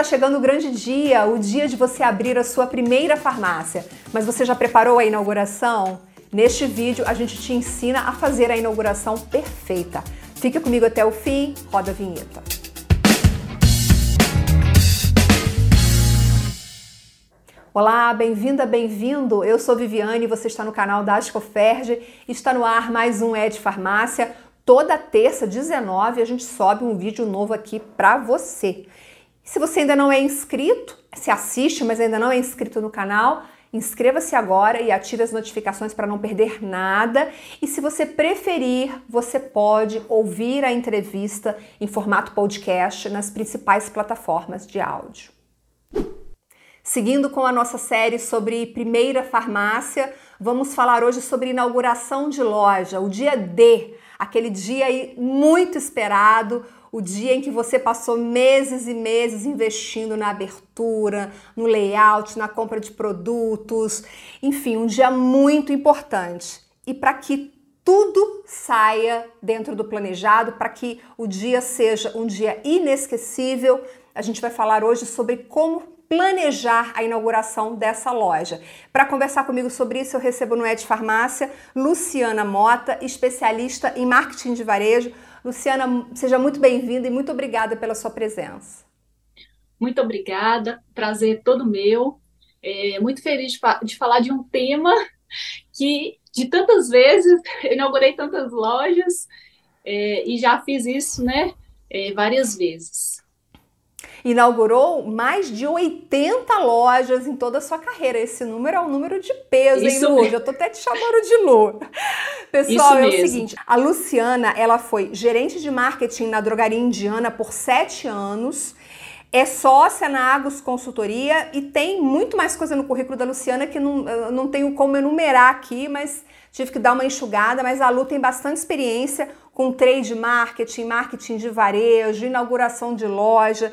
Está chegando o grande dia, o dia de você abrir a sua primeira farmácia. Mas você já preparou a inauguração? Neste vídeo a gente te ensina a fazer a inauguração perfeita. Fique comigo até o fim, roda a vinheta. Olá, bem-vinda, bem-vindo. Eu sou Viviane, você está no canal da Ascoferge está no ar mais um Ed Farmácia. Toda terça, 19, a gente sobe um vídeo novo aqui para você. Se você ainda não é inscrito, se assiste, mas ainda não é inscrito no canal, inscreva-se agora e ative as notificações para não perder nada. E se você preferir, você pode ouvir a entrevista em formato podcast nas principais plataformas de áudio. Seguindo com a nossa série sobre primeira farmácia, vamos falar hoje sobre inauguração de loja, o dia D, aquele dia muito esperado, o dia em que você passou meses e meses investindo na abertura, no layout, na compra de produtos, enfim, um dia muito importante. E para que tudo saia dentro do planejado, para que o dia seja um dia inesquecível, a gente vai falar hoje sobre como planejar a inauguração dessa loja. Para conversar comigo sobre isso, eu recebo no Ed Farmácia Luciana Mota, especialista em marketing de varejo. Luciana, seja muito bem-vinda e muito obrigada pela sua presença. Muito obrigada, prazer todo meu. É, muito feliz de, de falar de um tema que, de tantas vezes, eu inaugurei tantas lojas é, e já fiz isso, né, é, várias vezes inaugurou mais de 80 lojas em toda a sua carreira. Esse número é um número de peso, Isso hein, Lu? Mesmo. Já tô até te chamando de Lu. Pessoal, Isso é mesmo. o seguinte, a Luciana, ela foi gerente de marketing na drogaria indiana por sete anos, é sócia na Agus Consultoria e tem muito mais coisa no currículo da Luciana que não, não tenho como enumerar aqui, mas tive que dar uma enxugada, mas a Lu tem bastante experiência com trade marketing, marketing de varejo, inauguração de loja.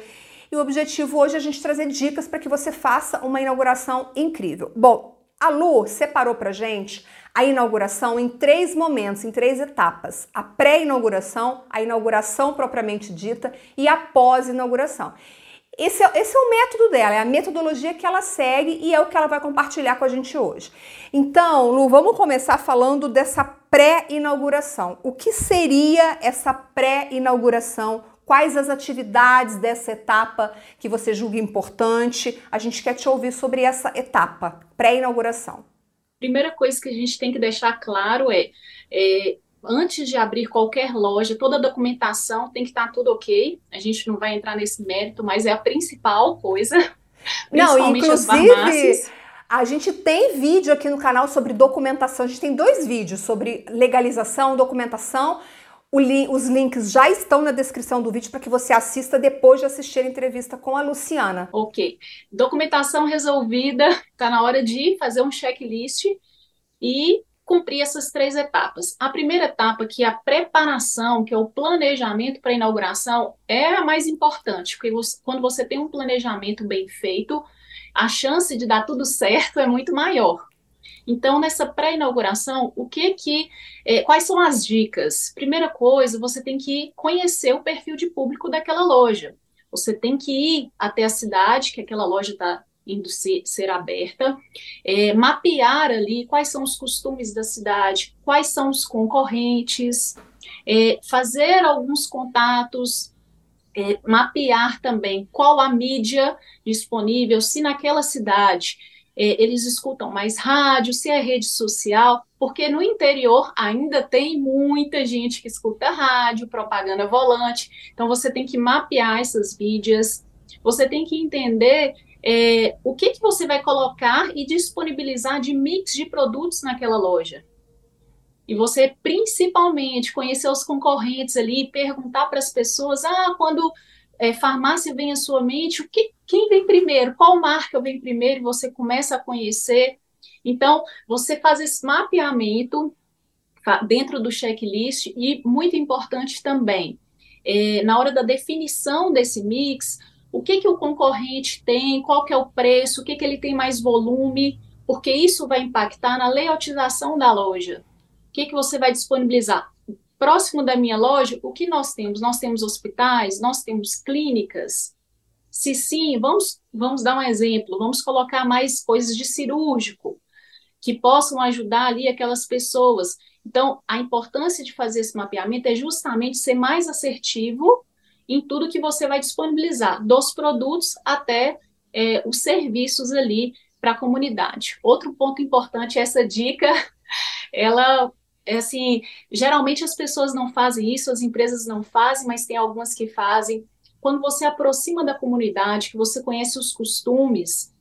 E o objetivo hoje é a gente trazer dicas para que você faça uma inauguração incrível. Bom, a Lu separou para gente a inauguração em três momentos, em três etapas: a pré-inauguração, a inauguração propriamente dita e a pós-inauguração. Esse é, esse é, o método dela, é a metodologia que ela segue e é o que ela vai compartilhar com a gente hoje. Então, Lu, vamos começar falando dessa pré-inauguração. O que seria essa pré-inauguração? Quais as atividades dessa etapa que você julga importante? A gente quer te ouvir sobre essa etapa, pré-inauguração. Primeira coisa que a gente tem que deixar claro é, é antes de abrir qualquer loja, toda a documentação tem que estar tudo ok. A gente não vai entrar nesse mérito, mas é a principal coisa. Não, inclusive. A gente tem vídeo aqui no canal sobre documentação. A gente tem dois vídeos sobre legalização, documentação. Li os links já estão na descrição do vídeo para que você assista depois de assistir a entrevista com a Luciana. Ok. Documentação resolvida, está na hora de fazer um checklist e cumprir essas três etapas. A primeira etapa, que é a preparação, que é o planejamento para a inauguração, é a mais importante, porque você, quando você tem um planejamento bem feito, a chance de dar tudo certo é muito maior. Então, nessa pré-inauguração, o que que, é, quais são as dicas? Primeira coisa, você tem que conhecer o perfil de público daquela loja. Você tem que ir até a cidade que aquela loja está indo ser, ser aberta, é, mapear ali quais são os costumes da cidade, quais são os concorrentes, é, fazer alguns contatos, é, mapear também qual a mídia disponível, se naquela cidade é, eles escutam mais rádio, se é rede social, porque no interior ainda tem muita gente que escuta rádio, propaganda volante. Então você tem que mapear essas mídias, você tem que entender é, o que, que você vai colocar e disponibilizar de mix de produtos naquela loja. E você, principalmente, conhecer os concorrentes ali, perguntar para as pessoas: ah, quando é, farmácia vem à sua mente, o que, quem vem primeiro, qual marca vem primeiro, e você começa a conhecer. Então, você faz esse mapeamento dentro do checklist e, muito importante também, é, na hora da definição desse mix, o que, que o concorrente tem, qual que é o preço, o que, que ele tem mais volume, porque isso vai impactar na layoutização da loja. Que, que você vai disponibilizar? Próximo da minha loja, o que nós temos? Nós temos hospitais, nós temos clínicas, Se sim, vamos, vamos dar um exemplo, vamos colocar mais coisas de cirúrgico que possam ajudar ali aquelas pessoas. Então, a importância de fazer esse mapeamento é justamente ser mais assertivo em tudo que você vai disponibilizar, dos produtos até é, os serviços ali para a comunidade. Outro ponto importante, essa dica, ela é assim, geralmente as pessoas não fazem isso, as empresas não fazem, mas tem algumas que fazem. Quando você aproxima da comunidade, que você conhece os costumes,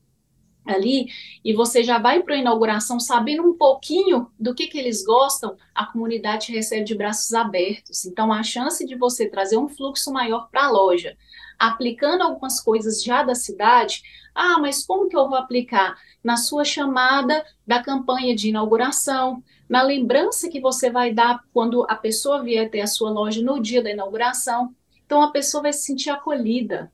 ali e você já vai para a inauguração sabendo um pouquinho do que, que eles gostam, a comunidade recebe de braços abertos. Então, a chance de você trazer um fluxo maior para a loja, aplicando algumas coisas já da cidade, ah, mas como que eu vou aplicar? Na sua chamada da campanha de inauguração, na lembrança que você vai dar quando a pessoa vier ter a sua loja no dia da inauguração. Então, a pessoa vai se sentir acolhida,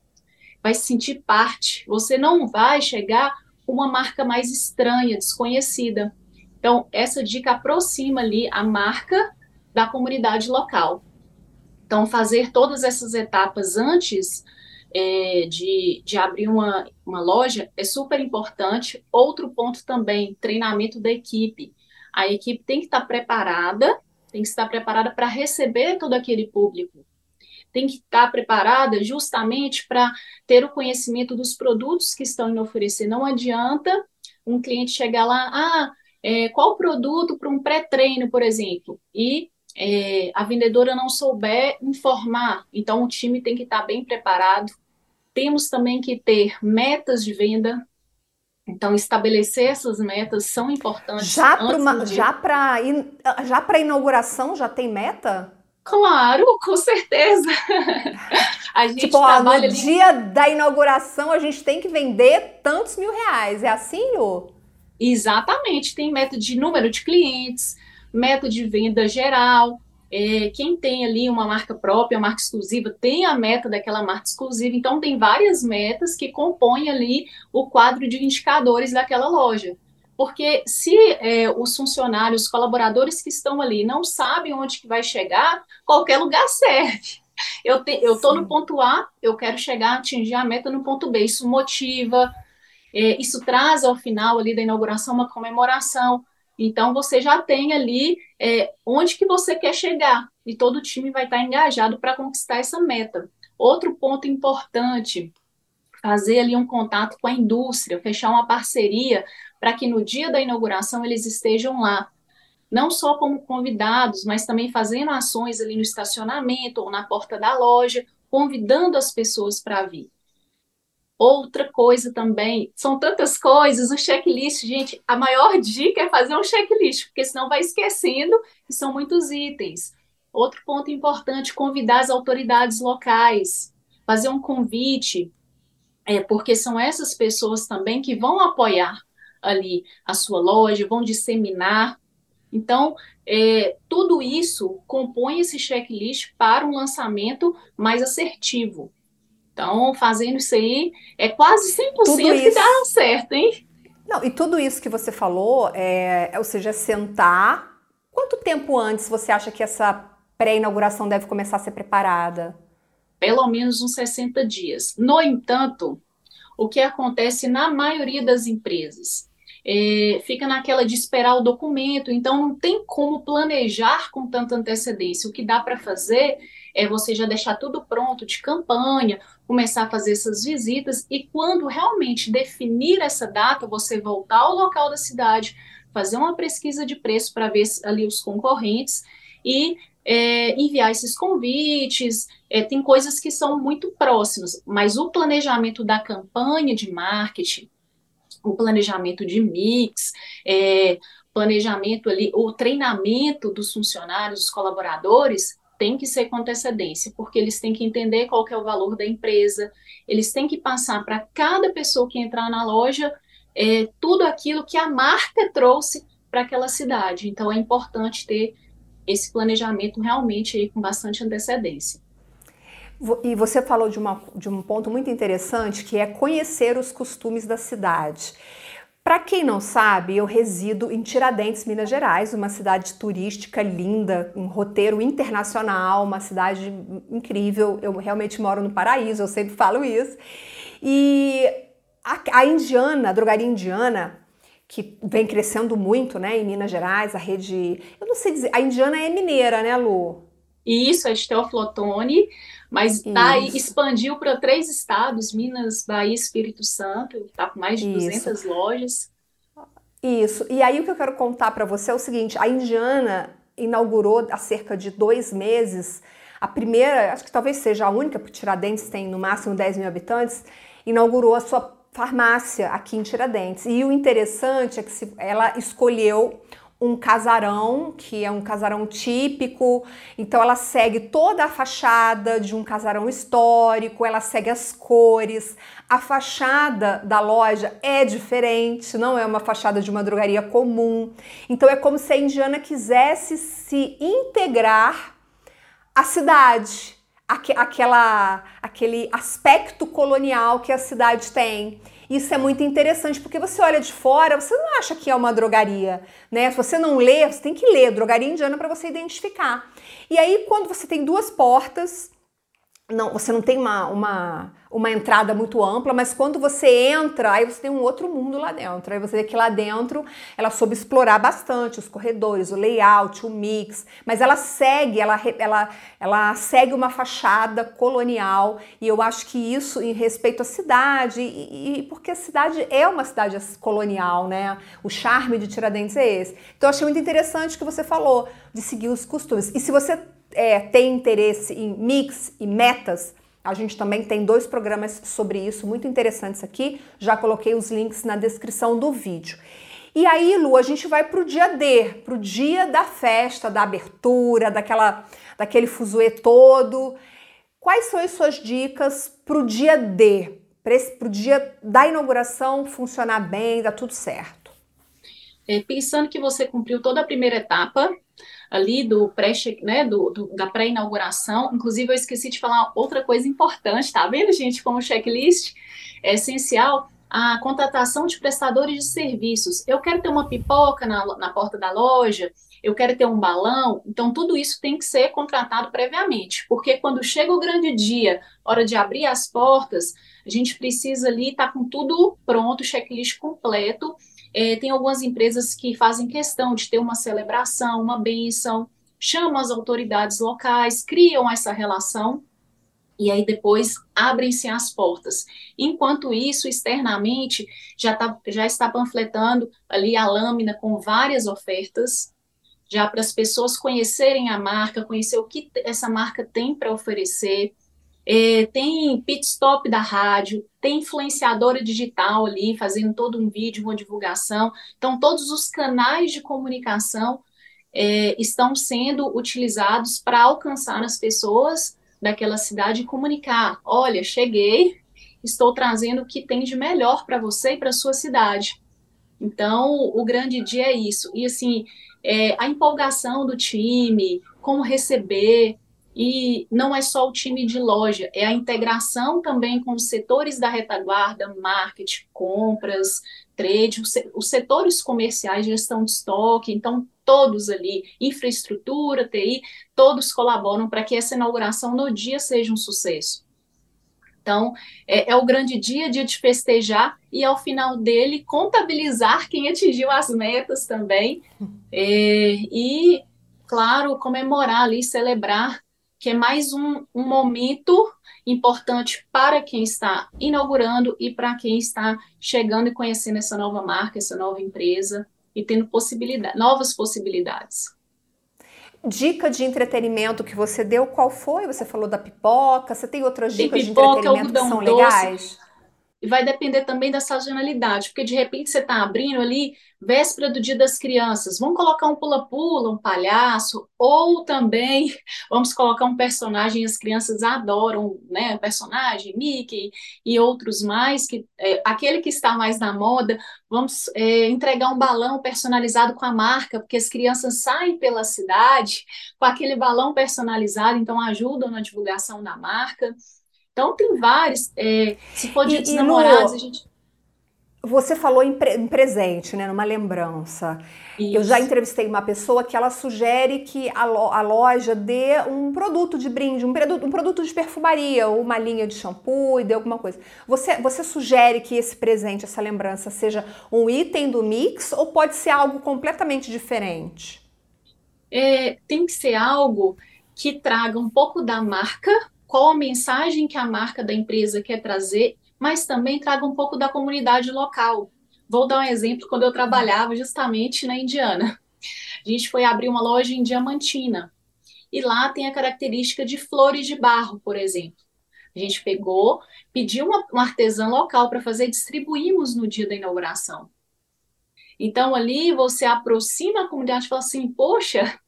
vai se sentir parte. Você não vai chegar uma marca mais estranha, desconhecida. Então, essa dica aproxima ali a marca da comunidade local. Então, fazer todas essas etapas antes é, de, de abrir uma, uma loja é super importante. Outro ponto também, treinamento da equipe. A equipe tem que estar preparada, tem que estar preparada para receber todo aquele público tem que estar preparada justamente para ter o conhecimento dos produtos que estão em oferecer. Não adianta um cliente chegar lá, ah, é, qual produto para um pré-treino, por exemplo, e é, a vendedora não souber informar. Então, o time tem que estar bem preparado. Temos também que ter metas de venda. Então, estabelecer essas metas são importantes. Já para já para inauguração já tem meta? Claro, com certeza. A gente tipo, ó, no ali... dia da inauguração a gente tem que vender tantos mil reais. É assim, Lu? Exatamente. Tem método de número de clientes, método de venda geral. É, quem tem ali uma marca própria, uma marca exclusiva, tem a meta daquela marca exclusiva. Então, tem várias metas que compõem ali o quadro de indicadores daquela loja. Porque se é, os funcionários, os colaboradores que estão ali não sabem onde que vai chegar, qualquer lugar serve. Eu estou no ponto A, eu quero chegar, atingir a meta no ponto B. Isso motiva, é, isso traz ao final ali da inauguração uma comemoração. Então você já tem ali é, onde que você quer chegar e todo o time vai estar engajado para conquistar essa meta. Outro ponto importante, fazer ali um contato com a indústria, fechar uma parceria para que no dia da inauguração eles estejam lá, não só como convidados, mas também fazendo ações ali no estacionamento ou na porta da loja, convidando as pessoas para vir. Outra coisa também, são tantas coisas, o checklist, gente, a maior dica é fazer um checklist, porque senão vai esquecendo e são muitos itens. Outro ponto importante, convidar as autoridades locais, fazer um convite, é, porque são essas pessoas também que vão apoiar ali a sua loja, vão disseminar. Então, é, tudo isso compõe esse checklist para um lançamento mais assertivo. Então, fazendo isso aí, é quase 100% que dá certo, hein? Não, e tudo isso que você falou, é, ou seja, é sentar. Quanto tempo antes você acha que essa pré-inauguração deve começar a ser preparada? Pelo menos uns 60 dias. No entanto, o que acontece na maioria das empresas? é, fica naquela de esperar o documento, então não tem como planejar com tanta antecedência. O que dá para fazer é você já deixar tudo pronto de campanha, começar a fazer essas visitas e quando realmente definir essa data, você voltar ao local da cidade, fazer uma pesquisa de preço para ver ali os concorrentes e é, enviar esses convites. É, tem coisas que são muito próximas, mas o planejamento da campanha de marketing, o planejamento de mix, é, planejamento ali, o treinamento dos funcionários, dos colaboradores, tem que ser com antecedência, porque eles têm que entender qual que é o valor da empresa, eles têm que passar para cada pessoa que entrar na loja é, tudo aquilo que a marca trouxe para aquela cidade. Então é importante ter esse planejamento realmente aí com bastante antecedência. E você falou de, uma, de um ponto muito interessante que é conhecer os costumes da cidade. Para quem não sabe, eu resido em Tiradentes, Minas Gerais, uma cidade turística linda, um roteiro internacional, uma cidade incrível. Eu realmente moro no paraíso, eu sempre falo isso. E a, a indiana, a drogaria indiana, que vem crescendo muito, né, em Minas Gerais, a rede, eu não sei dizer, a indiana é mineira, né, Lu? Isso, é Teoflotone, mas tá, expandiu para três estados, Minas, Bahia, Espírito Santo, está com mais de Isso. 200 lojas. Isso. E aí o que eu quero contar para você é o seguinte: a Indiana inaugurou há cerca de dois meses a primeira, acho que talvez seja a única, porque Tiradentes tem no máximo 10 mil habitantes, inaugurou a sua farmácia aqui em Tiradentes. E o interessante é que ela escolheu um casarão, que é um casarão típico. Então ela segue toda a fachada de um casarão histórico, ela segue as cores. A fachada da loja é diferente, não é uma fachada de uma drogaria comum. Então é como se a indiana quisesse se integrar à cidade, aquela, aquele aspecto colonial que a cidade tem. Isso é muito interessante porque você olha de fora, você não acha que é uma drogaria, né? Se você não lê, você tem que ler drogaria indiana para você identificar. E aí quando você tem duas portas, não, você não tem uma, uma uma entrada muito ampla, mas quando você entra, aí você tem um outro mundo lá dentro. Aí você vê que lá dentro ela soube explorar bastante os corredores, o layout, o mix, mas ela segue, ela, ela, ela segue uma fachada colonial e eu acho que isso em respeito à cidade e, e porque a cidade é uma cidade colonial, né? O charme de Tiradentes é esse. Então eu achei muito interessante o que você falou de seguir os costumes. E se você é, tem interesse em mix e metas, a gente também tem dois programas sobre isso muito interessantes aqui. Já coloquei os links na descrição do vídeo. E aí, Lu, a gente vai pro dia D, pro dia da festa, da abertura, daquela, daquele fuzuê todo. Quais são as suas dicas pro dia D, para o dia da inauguração funcionar bem, dar tudo certo? É, pensando que você cumpriu toda a primeira etapa, ali do pré, né, do, do da pré-inauguração. Inclusive, eu esqueci de falar outra coisa importante, tá vendo, gente? Como checklist é essencial a contratação de prestadores de serviços. Eu quero ter uma pipoca na, na porta da loja, eu quero ter um balão, então tudo isso tem que ser contratado previamente, porque quando chega o grande dia, hora de abrir as portas, a gente precisa ali estar tá com tudo pronto, checklist completo, é, tem algumas empresas que fazem questão de ter uma celebração, uma benção, chamam as autoridades locais, criam essa relação e aí depois abrem-se as portas. Enquanto isso, externamente, já, tá, já está panfletando ali a lâmina com várias ofertas, já para as pessoas conhecerem a marca, conhecer o que essa marca tem para oferecer, é, tem pit stop da rádio, tem influenciadora digital ali fazendo todo um vídeo, uma divulgação. Então, todos os canais de comunicação é, estão sendo utilizados para alcançar as pessoas daquela cidade e comunicar: olha, cheguei, estou trazendo o que tem de melhor para você e para sua cidade. Então, o grande dia é isso. E assim, é, a empolgação do time, como receber, e não é só o time de loja, é a integração também com os setores da retaguarda, marketing, compras, trade, os setores comerciais, gestão de estoque, então todos ali, infraestrutura, TI, todos colaboram para que essa inauguração no dia seja um sucesso. Então, é, é, o grande dia, dia de festejar e ao final dele contabilizar quem atingiu as metas também é, e, claro, comemorar ali, celebrar que é mais um, um momento importante para quem está inaugurando e para quem está chegando e conhecendo essa nova marca, essa nova empresa e tendo possibilidade, novas possibilidades. Dica de entretenimento que você deu, qual foi? Você falou da pipoca, você tem outras dicas tem pipoca, de entretenimento que são doce, legais? E vai depender também da sazonalidade, porque de repente você está abrindo ali véspera do Dia das Crianças, vamos colocar um pula-pula, um palhaço, ou também vamos colocar um personagem, as crianças adoram, né, personagem, Mickey e outros mais, que é, aquele que está mais na moda, vamos é, entregar um balão personalizado com a marca, porque as crianças saem pela cidade com aquele balão personalizado, então ajudam na divulgação da marca. Então tem vários. É, se for de namorados, a gente. Você falou em, pre em presente, né, numa lembrança. Isso. Eu já entrevistei uma pessoa que ela sugere que a, lo a loja dê um produto de brinde, um produto, um produto de perfumaria, ou uma linha de shampoo e dê alguma coisa. Você, você sugere que esse presente, essa lembrança, seja um item do mix ou pode ser algo completamente diferente? É, tem que ser algo que traga um pouco da marca, qual a mensagem que a marca da empresa quer trazer mas também traga um pouco da comunidade local. Vou dar um exemplo quando eu trabalhava justamente na Indiana. A gente foi abrir uma loja em Diamantina e lá tem a característica de flores de barro, por exemplo. A gente pegou, pediu uma, um artesã local para fazer, distribuímos no dia da inauguração. Então ali você aproxima a comunidade e fala assim, poxa,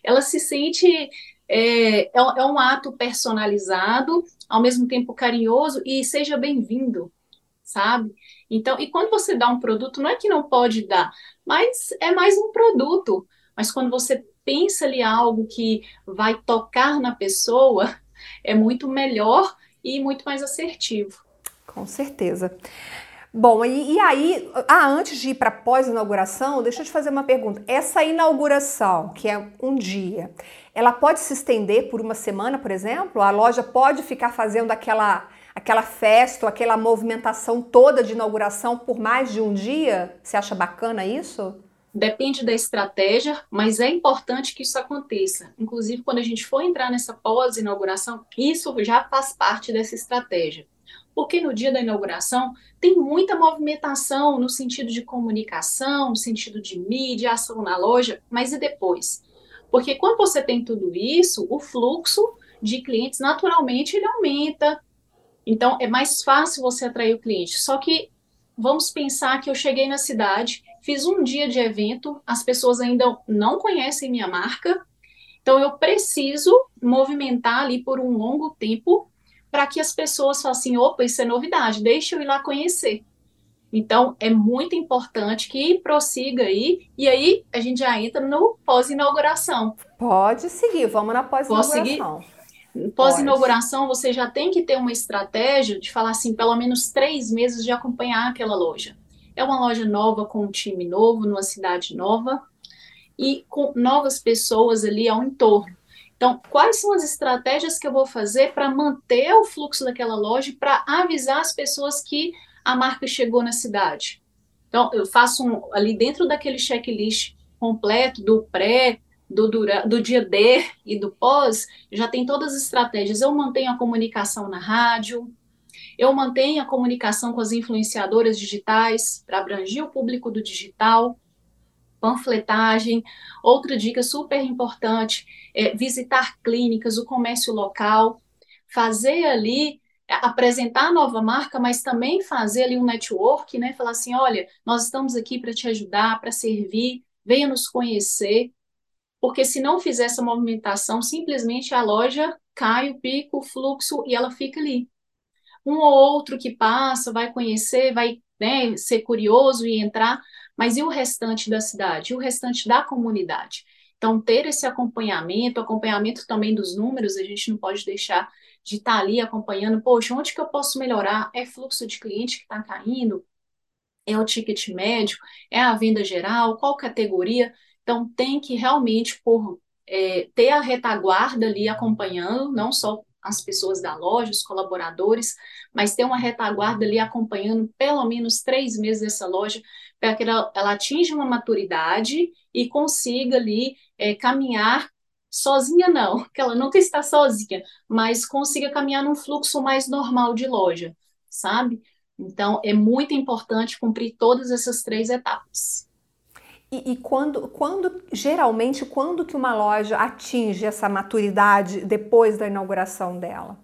ela se sente é, é, é um ato personalizado ao mesmo tempo carinhoso e seja bem-vindo, sabe? Então, e quando você dá um produto, não é que não pode dar, mas é mais um produto. Mas quando você pensa ali algo que vai tocar na pessoa, é muito melhor e muito mais assertivo. Com certeza. Bom, e, e aí, ah, antes de ir para pós-inauguração, deixa eu te fazer uma pergunta. Essa inauguração, que é um dia, ela pode se estender por uma semana, por exemplo? A loja pode ficar fazendo aquela, aquela festa, aquela movimentação toda de inauguração por mais de um dia? Você acha bacana isso? Depende da estratégia, mas é importante que isso aconteça. Inclusive, quando a gente for entrar nessa pós-inauguração, isso já faz parte dessa estratégia. Porque no dia da inauguração tem muita movimentação no sentido de comunicação, no sentido de mídia, ação na loja, mas e depois? Porque quando você tem tudo isso, o fluxo de clientes naturalmente ele aumenta. Então é mais fácil você atrair o cliente. Só que vamos pensar que eu cheguei na cidade, fiz um dia de evento, as pessoas ainda não conhecem minha marca, então eu preciso movimentar ali por um longo tempo para que as pessoas falem assim, opa, isso é novidade, deixa eu ir lá conhecer. Então, é muito importante que prossiga aí, e aí a gente já entra no pós-inauguração. Pode seguir, vamos na pós-inauguração. Pós-inauguração, você já tem que ter uma estratégia de falar assim, pelo menos três meses de acompanhar aquela loja. É uma loja nova, com um time novo, numa cidade nova, e com novas pessoas ali ao entorno. Então, quais são as estratégias que eu vou fazer para manter o fluxo daquela loja, para avisar as pessoas que a marca chegou na cidade. Então, eu faço um, ali dentro daquele checklist completo do pré, do, dura, do dia D e do pós, já tem todas as estratégias. Eu mantenho a comunicação na rádio, eu mantenho a comunicação com as influenciadoras digitais para abranger o público do digital, panfletagem. Outra dica super importante é visitar clínicas, o comércio local, fazer ali apresentar a nova marca, mas também fazer ali um network, né? Falar assim, olha, nós estamos aqui para te ajudar, para servir, venha nos conhecer, porque se não fizer essa movimentação, simplesmente a loja cai o pico, o fluxo e ela fica ali. Um ou outro que passa, vai conhecer, vai né, ser curioso e entrar, mas e o restante da cidade, e o restante da comunidade? Então, ter esse acompanhamento, acompanhamento também dos números, a gente não pode deixar de estar tá ali acompanhando, poxa, onde que eu posso melhorar? É fluxo de cliente que está caindo? É o ticket médio? É a venda geral? Qual categoria? Então, tem que realmente por, é, ter a retaguarda ali acompanhando, não só as pessoas da loja, os colaboradores, mas ter uma retaguarda ali acompanhando pelo menos três meses essa loja, para que ela, ela atinja uma maturidade e consiga ali é, caminhar sozinha não, que ela nunca está sozinha, mas consiga caminhar num fluxo mais normal de loja, sabe? Então, é muito importante cumprir todas essas três etapas. E, e, quando, quando, geralmente, quando que uma loja atinge essa maturidade depois da inauguração dela?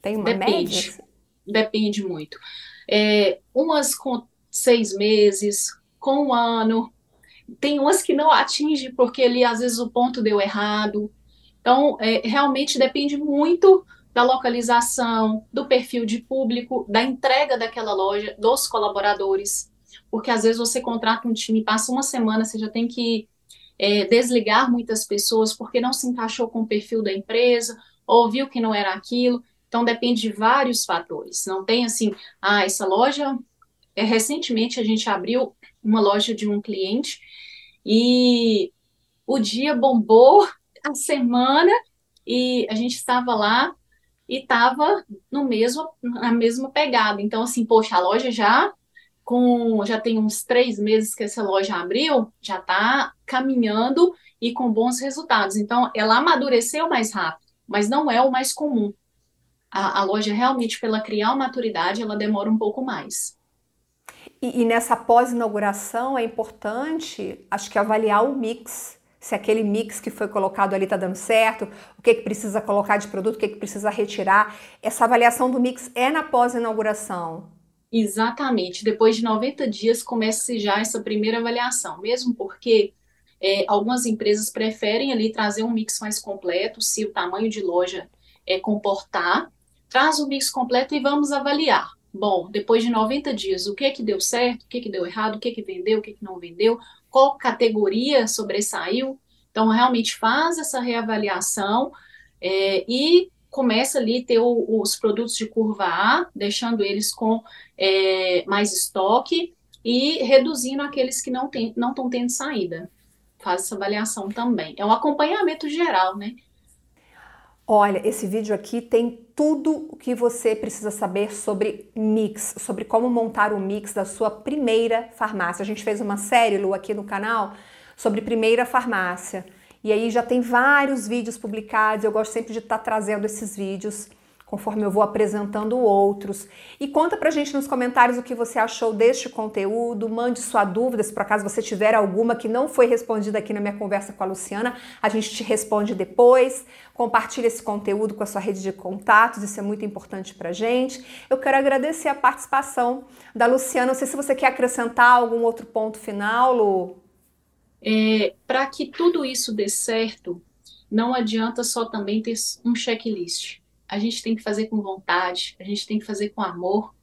Tem uma Depende. média? Depende muito. É, umas com seis meses, com um ano, tem umas que não atinge porque ali às vezes o ponto deu errado. Então, é, realmente depende muito da localização, do perfil de público, da entrega daquela loja, dos colaboradores. Porque às vezes você contrata um time, passa uma semana, você já tem que é, desligar muitas pessoas porque não se encaixou com o perfil da empresa, ou viu que não era aquilo. Então, depende de vários fatores. Não tem assim, ah, essa loja é, recentemente a gente abriu uma loja de um cliente e o dia bombou, a semana, e a gente estava lá e estava no mesmo, na mesma pegada. Então, assim, poxa, a loja já com já tem uns três meses que essa loja abriu, já está caminhando e com bons resultados. Então, ela amadureceu mais rápido, mas não é o mais comum. A, a loja realmente, pela criar maturidade, ela demora um pouco mais. E, e nessa pós-inauguração é importante, acho que avaliar o mix se aquele mix que foi colocado ali está dando certo, o que, que precisa colocar de produto, o que, que precisa retirar. Essa avaliação do mix é na pós-inauguração. Exatamente. Depois de 90 dias começa já essa primeira avaliação, mesmo porque é, algumas empresas preferem ali trazer um mix mais completo, se o tamanho de loja é comportar, traz o mix completo e vamos avaliar. Bom, depois de 90 dias, o que que deu certo, o que que deu errado, o que que vendeu, o que que não vendeu, qual categoria sobressaiu. Então, realmente faz essa reavaliação é, e começa ali a ter o, os produtos de curva A, deixando eles com é, mais estoque e reduzindo aqueles que não estão tendo saída. Faz essa avaliação também. É um acompanhamento geral, né? Olha, esse vídeo aqui tem tudo o que você precisa saber sobre mix, sobre como montar o mix da sua primeira farmácia. A gente fez uma série, Lu, aqui no canal sobre primeira farmácia. E aí já tem vários vídeos publicados, eu gosto sempre de estar tá trazendo esses vídeos conforme eu vou apresentando outros. E conta pra gente nos comentários o que você achou deste conteúdo, mande sua dúvida, se por acaso você tiver alguma que não foi respondida aqui na minha conversa com a Luciana, a gente te responde depois. Compartilhe esse conteúdo com a sua rede de contatos, isso é muito importante pra gente. Eu quero agradecer a participação da Luciana. Não sei se você quer acrescentar algum outro ponto final, Lu. É, Para que tudo isso dê certo, não adianta só também ter um checklist a gente tem que fazer com vontade, a gente tem que fazer com amor.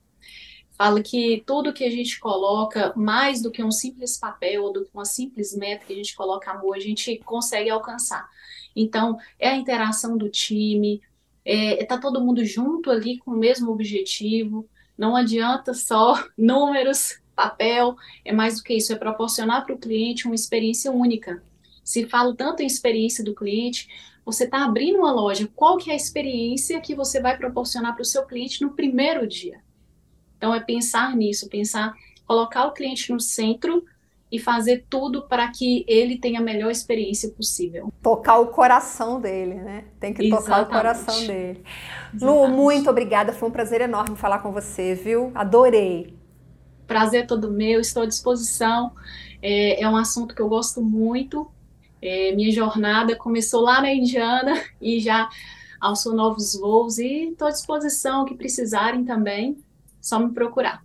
Fala que tudo que a gente coloca, mais do que um simples papel, ou do que uma simples meta que a gente coloca amor, a gente consegue alcançar. Então, é a interação do time, é, tá todo mundo junto ali com o mesmo objetivo. Não adianta só números, papel, é mais do que isso, é proporcionar para o cliente uma experiência única. Se falo tanto em experiência do cliente, você está abrindo uma loja, qual que é a experiência que você vai proporcionar para o seu cliente no primeiro dia? Então é pensar nisso, pensar, colocar o cliente no centro e fazer tudo para que ele tenha a melhor experiência possível. Tocar o coração dele, né? Tem que Exatamente. tocar o coração dele. Exatamente. Lu, muito obrigada, foi um prazer enorme falar com você, viu? Adorei. Prazer todo meu, estou à disposição. É, é um assunto que eu gosto muito é, minha jornada começou lá na Indiana e já alçou novos voos e estou à disposição, que precisarem também, só me procurar.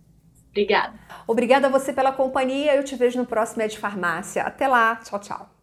Obrigada. Obrigada a você pela companhia. Eu te vejo no próximo Ed Farmácia. Até lá. Tchau, tchau.